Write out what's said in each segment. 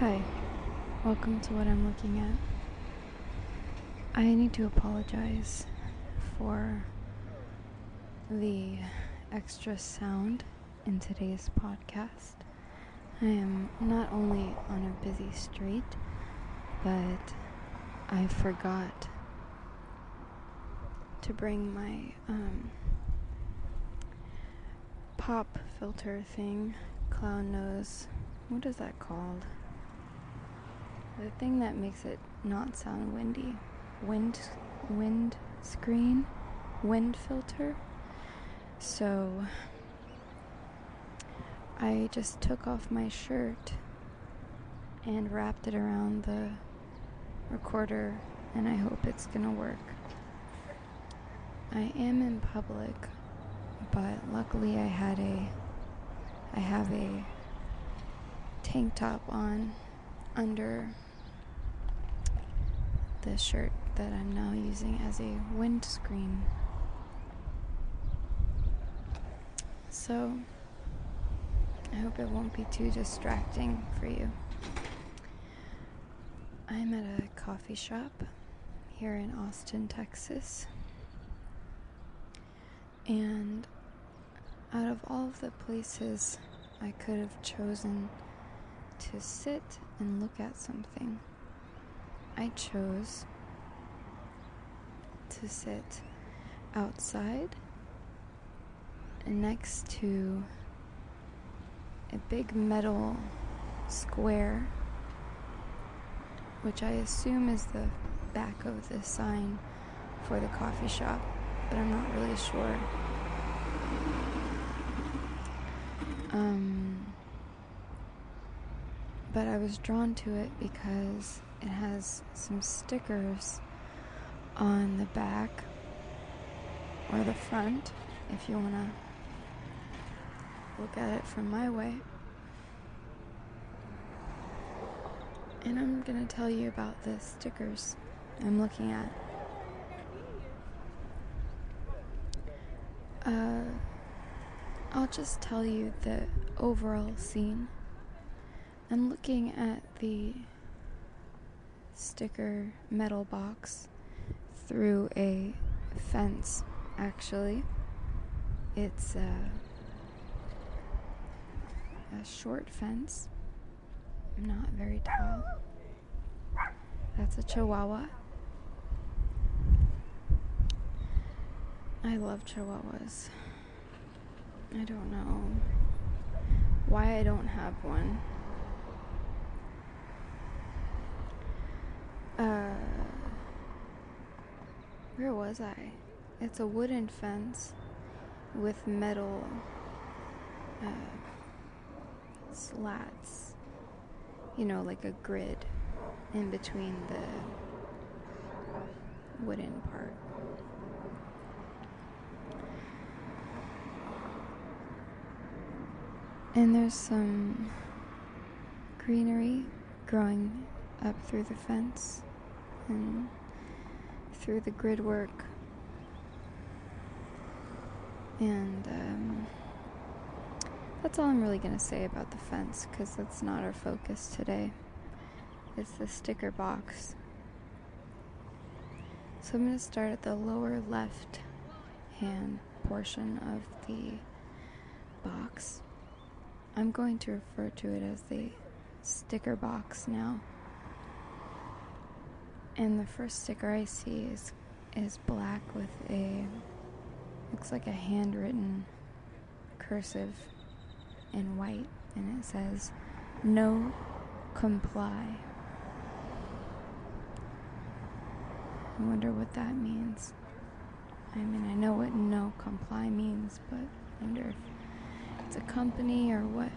Hi, welcome to what I'm looking at. I need to apologize for the extra sound in today's podcast. I am not only on a busy street, but I forgot to bring my um, pop filter thing, clown nose. What is that called? The thing that makes it not sound windy. Wind wind screen? Wind filter? So I just took off my shirt and wrapped it around the recorder and I hope it's gonna work. I am in public, but luckily I had a I have a tank top on under the shirt that I'm now using as a windscreen. So I hope it won't be too distracting for you. I'm at a coffee shop here in Austin, Texas. And out of all of the places I could have chosen to sit and look at something, I chose to sit outside next to a big metal square, which I assume is the back of the sign for the coffee shop, but I'm not really sure. Um, but I was drawn to it because it has some stickers on the back or the front if you want to look at it from my way. And I'm going to tell you about the stickers I'm looking at. Uh, I'll just tell you the overall scene. I'm looking at the sticker metal box through a fence, actually. It's a, a short fence, not very tall. That's a chihuahua. I love chihuahuas. I don't know why I don't have one. Uh, where was I? It's a wooden fence with metal uh, slats, you know, like a grid in between the wooden part. And there's some greenery growing up through the fence and through the grid work. And um, that's all I'm really going to say about the fence because that's not our focus today. It's the sticker box. So I'm going to start at the lower left hand portion of the box. I'm going to refer to it as the sticker box now. And the first sticker I see is is black with a looks like a handwritten cursive in white and it says no comply. I wonder what that means. I mean, I know what no comply means, but I wonder if it's a company or what.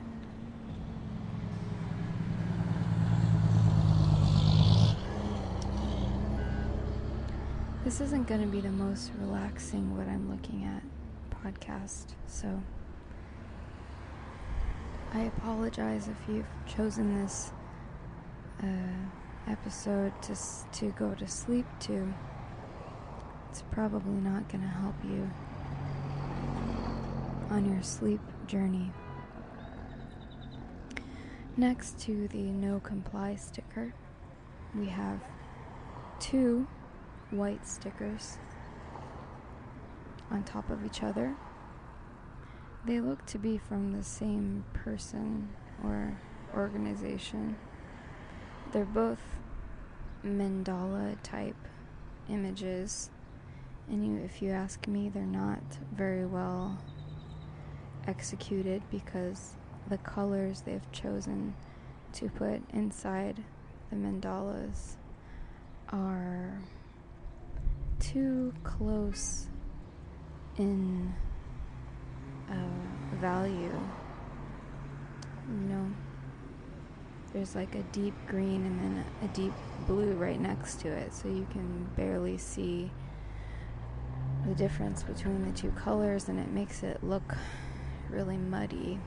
This isn't going to be the most relaxing what I'm looking at podcast, so I apologize if you've chosen this uh, episode to to go to sleep to. It's probably not going to help you on your sleep journey. Next to the no comply sticker, we have two white stickers on top of each other. They look to be from the same person or organization. They're both mandala type images, and you, if you ask me, they're not very well executed because the colors they've chosen to put inside the mandalas are too close in uh, value. You know, there's like a deep green and then a deep blue right next to it, so you can barely see the difference between the two colors, and it makes it look really muddy.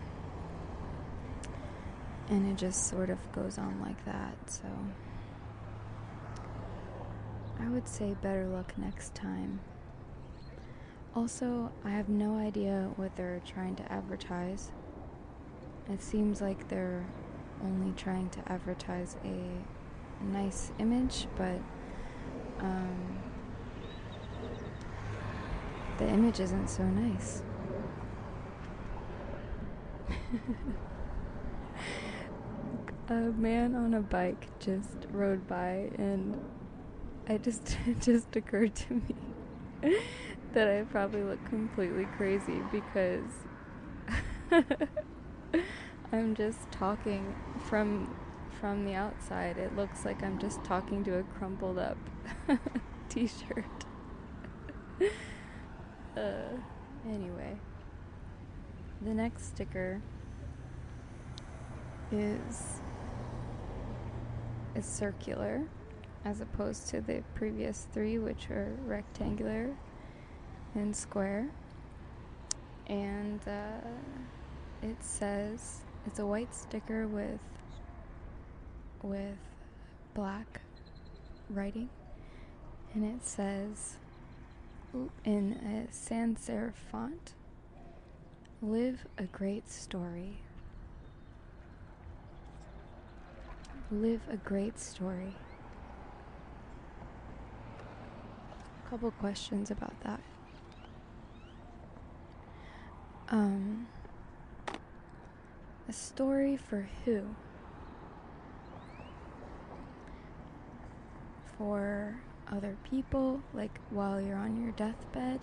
And it just sort of goes on like that, so I would say better luck next time. Also, I have no idea what they're trying to advertise. It seems like they're only trying to advertise a nice image, but um, the image isn't so nice. a man on a bike just rode by, and I just it just occurred to me that I probably look completely crazy because I'm just talking from from the outside. It looks like I'm just talking to a crumpled up t-shirt. uh, anyway, the next sticker is is circular as opposed to the previous three which are rectangular and square. And uh, it says it's a white sticker with with black writing. And it says in a sans serif font live a great story. Live a great story a couple questions about that um a story for who? For other people, like while you're on your deathbed?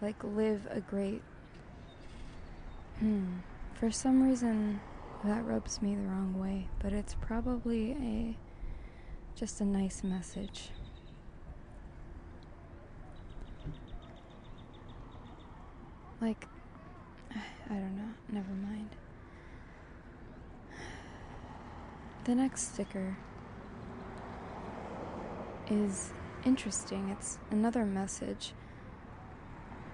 Like live a great. Hmm. For some reason, that rubs me the wrong way, but it's probably a. just a nice message. Like, I don't know. Never mind. The next sticker is interesting. It's another message.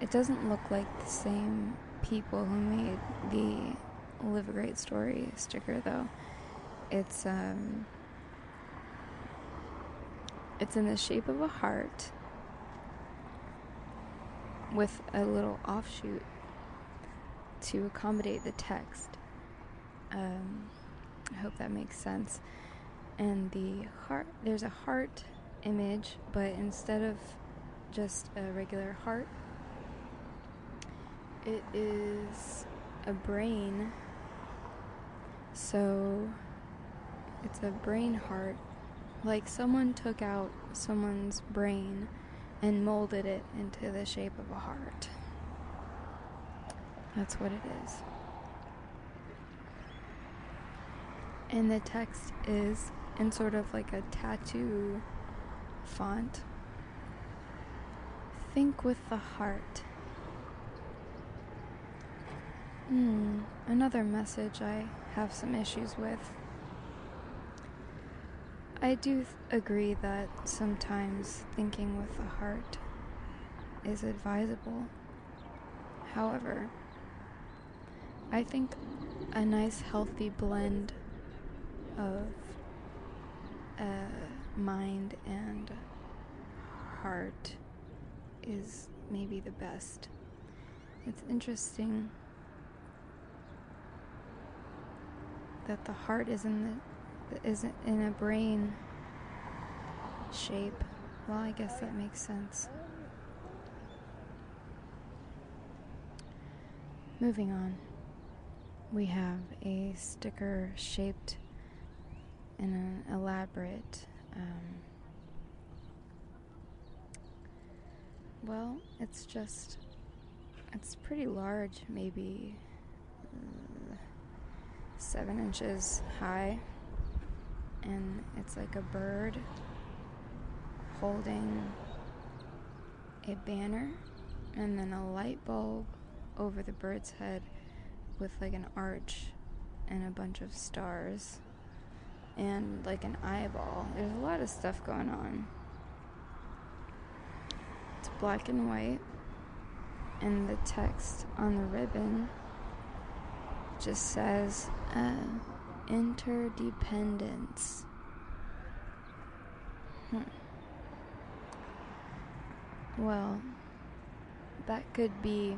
It doesn't look like the same people who made the Live a Great Story sticker though. It's um it's in the shape of a heart with a little offshoot to accommodate the text. Um, I hope that makes sense. And the heart, there's a heart image, but instead of just a regular heart, it is a brain. So it's a brain heart. Like someone took out someone's brain and molded it into the shape of a heart. That's what it is. And the text is in sort of like a tattoo font. Think with the heart. Hmm, another message I have some issues with. I do agree that sometimes thinking with the heart is advisable. However, I think a nice healthy blend of uh, mind and heart is maybe the best. It's interesting that the heart is in the is in a brain shape. Well, I guess that makes sense. Moving on, we have a sticker shaped in an elaborate. Um, well, it's just. It's pretty large, maybe uh, seven inches high. And it's like a bird holding a banner and then a light bulb over the bird's head with like an arch and a bunch of stars and like an eyeball. There's a lot of stuff going on. It's black and white, and the text on the ribbon just says uh, interdependence. Hmm. Well, that could be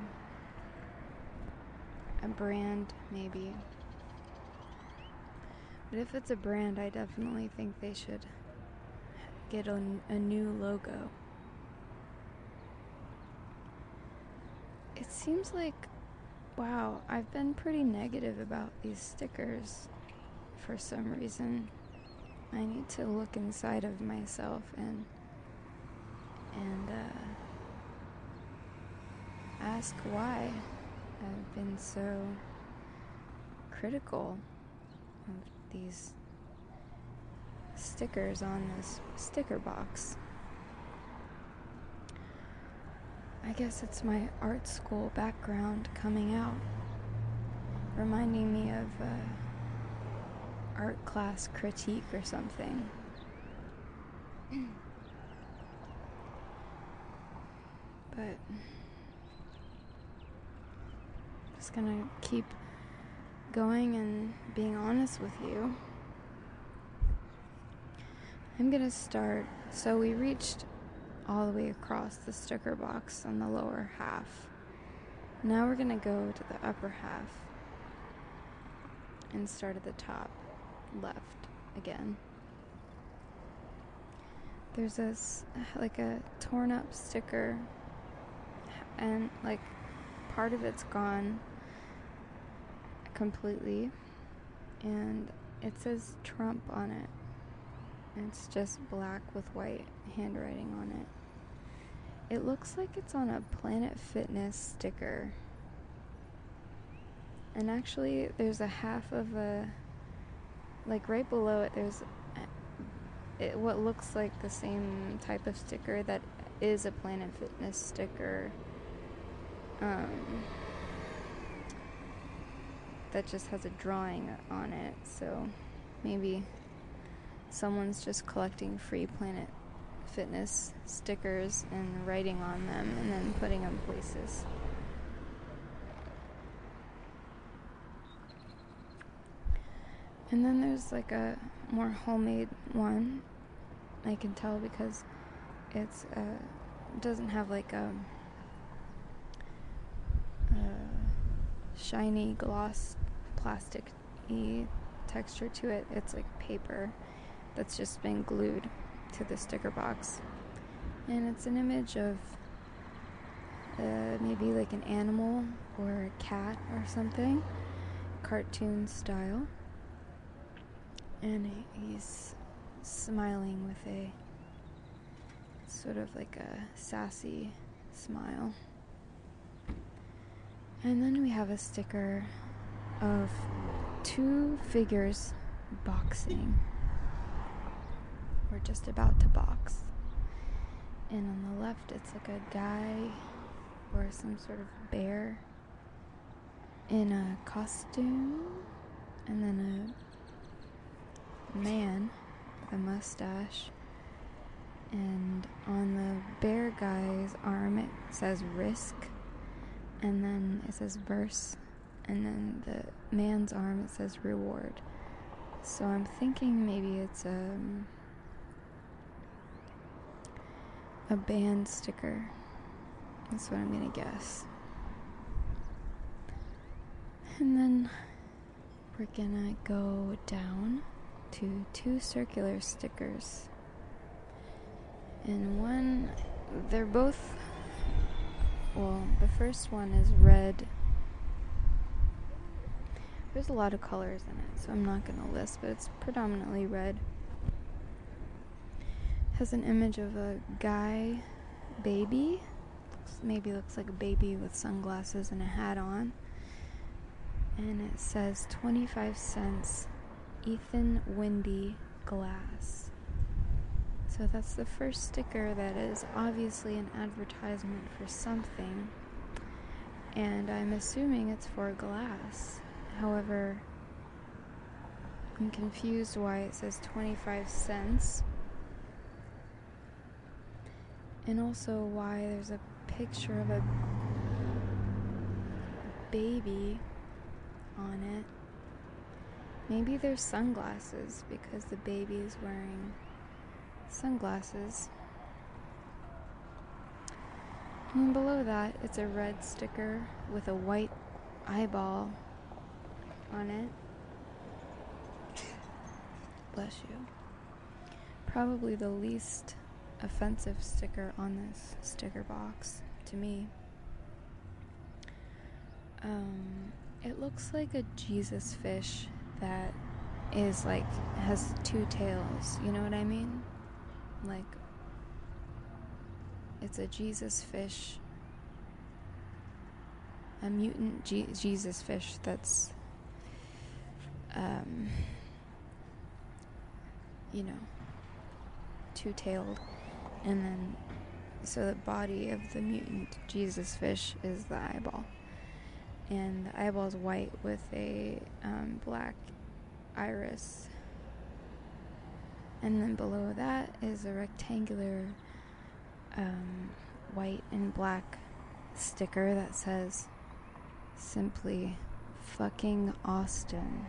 a brand, maybe. But if it's a brand, I definitely think they should get a, a new logo. It seems like, wow, I've been pretty negative about these stickers for some reason. I need to look inside of myself and and uh, ask why I've been so critical of these stickers on this sticker box. I guess it's my art school background coming out, reminding me of uh, art class critique or something. but just gonna keep going and being honest with you. I'm gonna start. So we reached all the way across the sticker box on the lower half. Now we're gonna go to the upper half and start at the top left again. There's this like a torn up sticker and like part of it's gone completely and it says Trump on it. It's just black with white handwriting on it. It looks like it's on a Planet Fitness sticker. And actually, there's a half of a. Like right below it, there's it, what looks like the same type of sticker that is a Planet Fitness sticker. Um, that just has a drawing on it, so maybe someone's just collecting free Planet Fitness stickers and writing on them and then putting them places. And then there's like a more homemade one. I can tell because it's uh, doesn't have like a, a shiny gloss plastic y texture to it. It's like paper that's just been glued to the sticker box. And it's an image of uh, maybe like an animal or a cat or something, cartoon style. And he's smiling with a sort of like a sassy smile. And then we have a sticker of two figures boxing. We're just about to box. And on the left, it's like a guy or some sort of bear in a costume, and then a man with a mustache. And on the bear guy's arm, it says risk, and then it says verse, and then the man's arm, it says reward. So I'm thinking maybe it's um a band sticker. That's what I'm gonna guess. And then we're gonna go down to two circular stickers. And one, they're both, well, the first one is red. There's a lot of colors in it, so I'm not gonna list, but it's predominantly red. Has an image of a guy, baby, maybe looks like a baby with sunglasses and a hat on and it says 25 cents Ethan Windy glass. So that's the first sticker that is obviously an advertisement for something. And I'm assuming it's for glass. However, I'm confused why it says 25 cents. And also why there's a picture of a baby on it. Maybe there's sunglasses because the baby is wearing sunglasses. And below that, it's a red sticker with a white eyeball on it. Bless you. Probably the least offensive sticker on this sticker box to me. Um, it looks like a Jesus fish that is like has two tails. You know what I mean? Like it's a Jesus fish, a mutant G- Jesus fish that's, um, you know, two tailed, and then so the body of the mutant Jesus fish is the eyeball and the eyeball is white with a um, black iris. And then below that is a rectangular um, white and black sticker that says simply fucking Austin.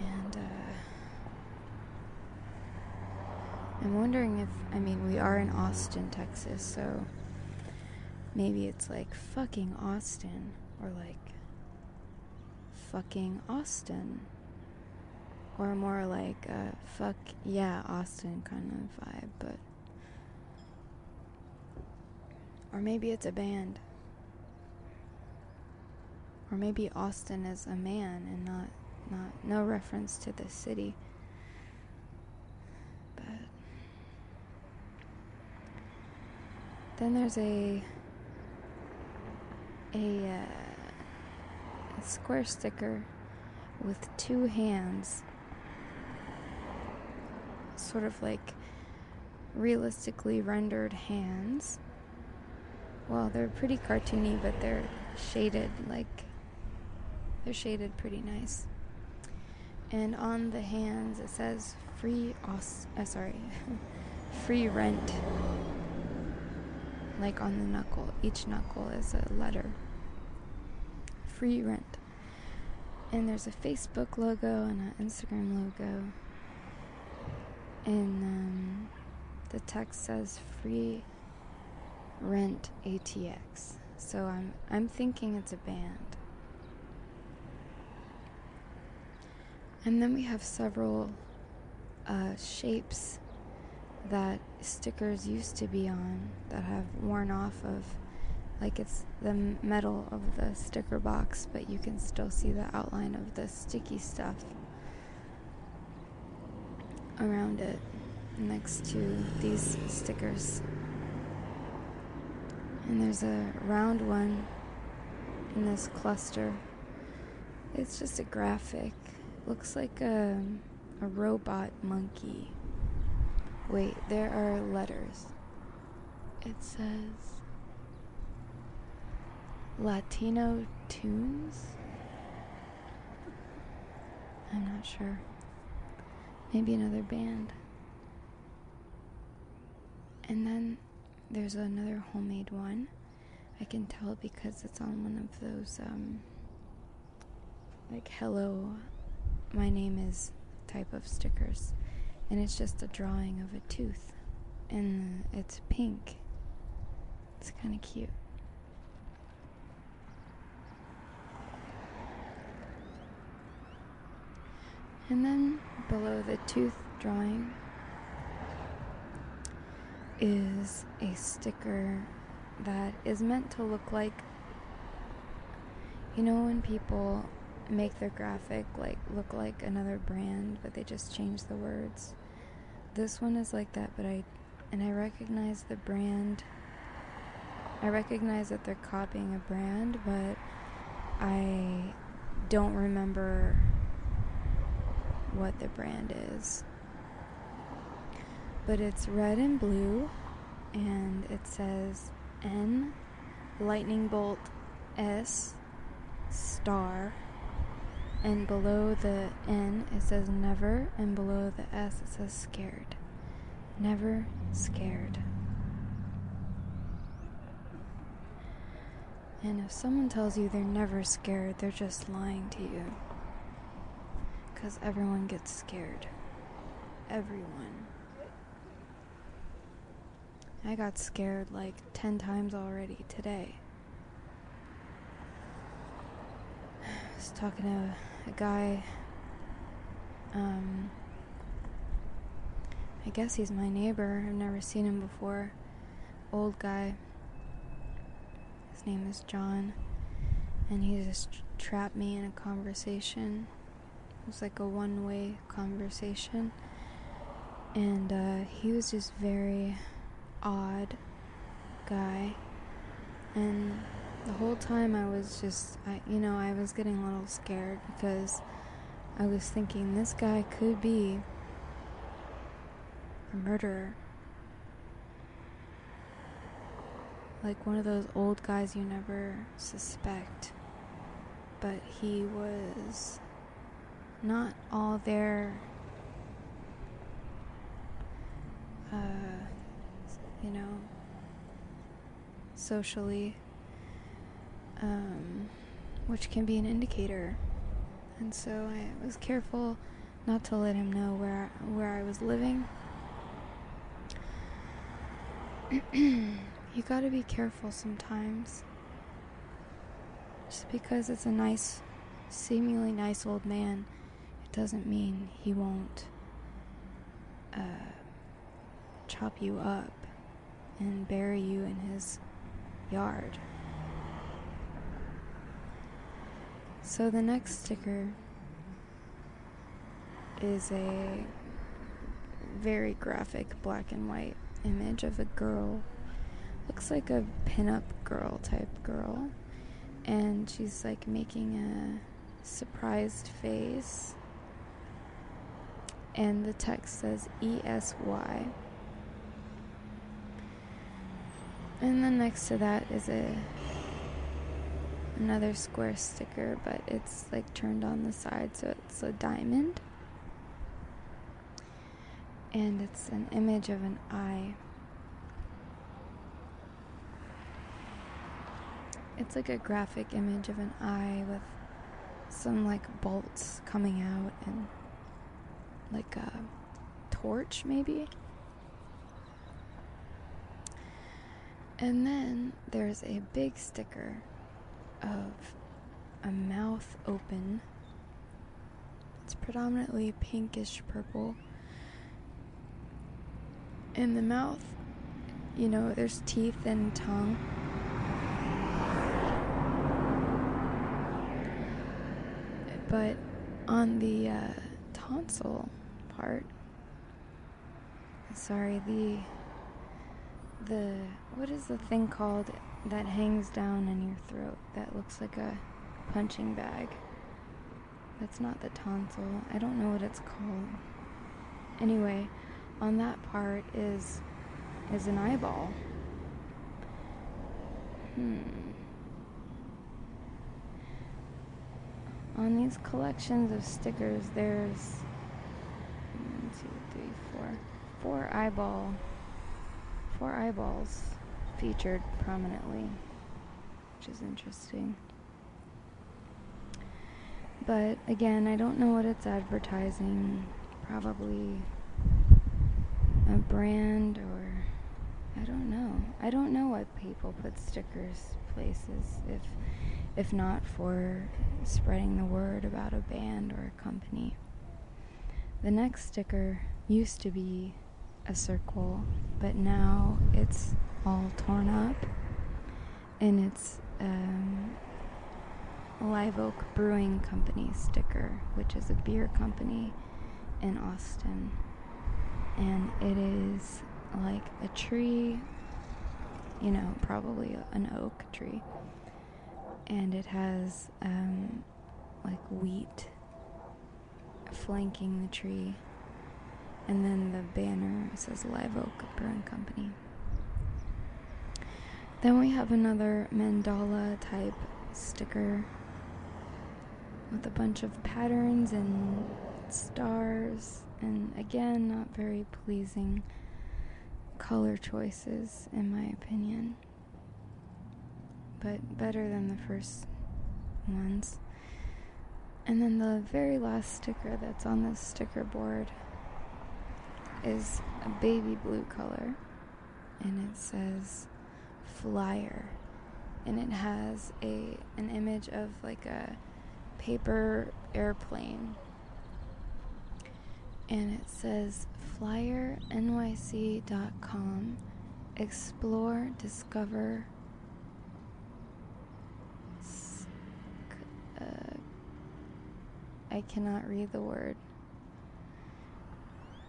And uh, I'm wondering if, I mean, we are in Austin, Texas, so Maybe it's like fucking Austin or like fucking Austin or more like a fuck yeah Austin kind of vibe, but or maybe it's a band. Or maybe Austin is a man and not not no reference to the city. But then there's a a, uh, square sticker with two hands, sort of like realistically rendered hands. Well, they're pretty cartoony, but they're shaded like they're shaded pretty nice. And on the hands it says free os- uh, sorry, free rent. Like on the knuckle, each knuckle is a letter free rent. And there's a Facebook logo and an Instagram logo. And um, the text says free rent ATX. So I'm I'm thinking it's a band. And then we have several uh, shapes that stickers used to be on that have worn off of like it's the metal of the sticker box, but you can still see the outline of the sticky stuff around it next to these stickers. And there's a round one in this cluster. It's just a graphic. Looks like a, a robot monkey. Wait, there are letters. It says Latino tunes? I'm not sure. Maybe another band. And then there's another homemade one. I can tell because it's on one of those, um, like, hello, my name is type of stickers. And it's just a drawing of a tooth. And it's pink. It's kind of cute. And then below the tooth drawing is a sticker that is meant to look like you know when people make their graphic like look like another brand but they just change the words. This one is like that but i and i recognize the brand. I recognize that they're copying a brand but i don't remember what the brand is but it's red and blue and it says N lightning bolt S star and below the N it says never and below the S it says scared. Never scared. And if someone tells you they're never scared, they're just lying to you. Because everyone gets scared. Everyone. I got scared like 10 times already today. I was talking to a guy. Um, I guess he's my neighbor. I've never seen him before. Old guy. His name is John. And he just trapped me in a conversation. It was like a one way conversation. And uh, he was just very odd guy. And the whole time I was just, I, you know, I was getting a little scared because I was thinking this guy could be a murderer. Like one of those old guys you never suspect. But he was not all there. Uh, you know, socially, um, which can be an indicator. And so I was careful not to let him know where where I was living. you got to be careful sometimes. Just because it's a nice, seemingly nice old man, doesn't mean he won't uh, chop you up and bury you in his yard. So the next sticker is a very graphic black and white image of a girl. Looks like a pinup girl type girl. And she's like making a surprised face. And the text says ESY. And then next to that is a another square sticker, but it's like turned on the side, so it's a diamond. And it's an image of an eye. It's like a graphic image of an eye with some like bolts coming out and like a torch, maybe. And then there's a big sticker of a mouth open. It's predominantly pinkish purple. In the mouth, you know, there's teeth and tongue. But on the uh, tonsil sorry, the the what is the thing called that hangs down in your throat that looks like a punching bag? That's not the tonsil. I don't know what it's called. Anyway, on that part is is an eyeball. Hmm. On these collections of stickers, there's one, two, three, four, four eyeball four eyeballs featured prominently, which is interesting. But again, I don't know what it's advertising. Probably a brand or I don't know. I don't know what people put stickers places if if not for spreading the word about a band or a company. The next sticker used to be a circle, but now it's all torn up. And it's um, Live Oak Brewing Company sticker, which is a beer company in Austin. And it is like a tree, you know, probably an oak tree. And it has um, like wheat flanking the tree. And then the banner says Live Oak Brewing Company. Then we have another mandala type sticker with a bunch of patterns and stars, and again, not very pleasing color choices, in my opinion, but better than the first ones. And then the very last sticker that's on this sticker board is a baby blue color, and it says flyer, and it has a an image of like a paper airplane. And it says flyernyc.com explore, discover, uh, I cannot read the word.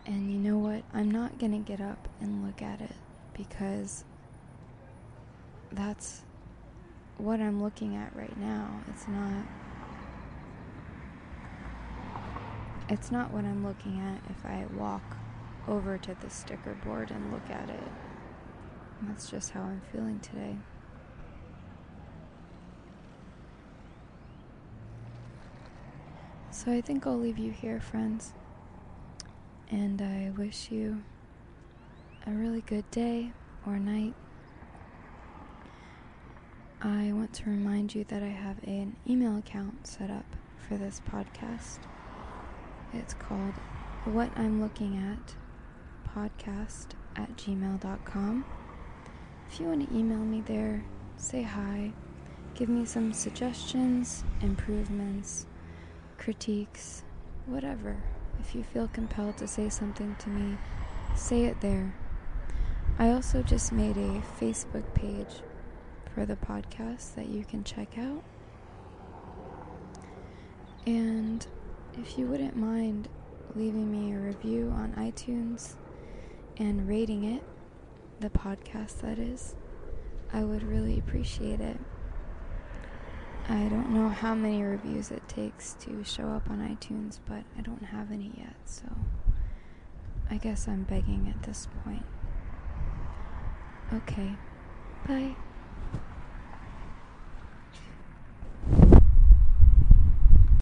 And you know what? I'm not going to get up and look at it because that's what I'm looking at right now. It's not It's not what I'm looking at if I walk over to the sticker board and look at it. That's just how I'm feeling today. So I think I'll leave you here, friends. And I wish you a really good day or night. I want to remind you that I have an email account set up for this podcast. It's called What I'm Looking At podcast at gmail.com. If you want to email me there, say hi, give me some suggestions, improvements, critiques, whatever. If you feel compelled to say something to me, say it there. I also just made a Facebook page for the podcast that you can check out. And if you wouldn't mind leaving me a review on iTunes and rating it, the podcast that is, I would really appreciate it. I don't know how many reviews it takes to show up on iTunes, but I don't have any yet, so I guess I'm begging at this point. Okay, bye.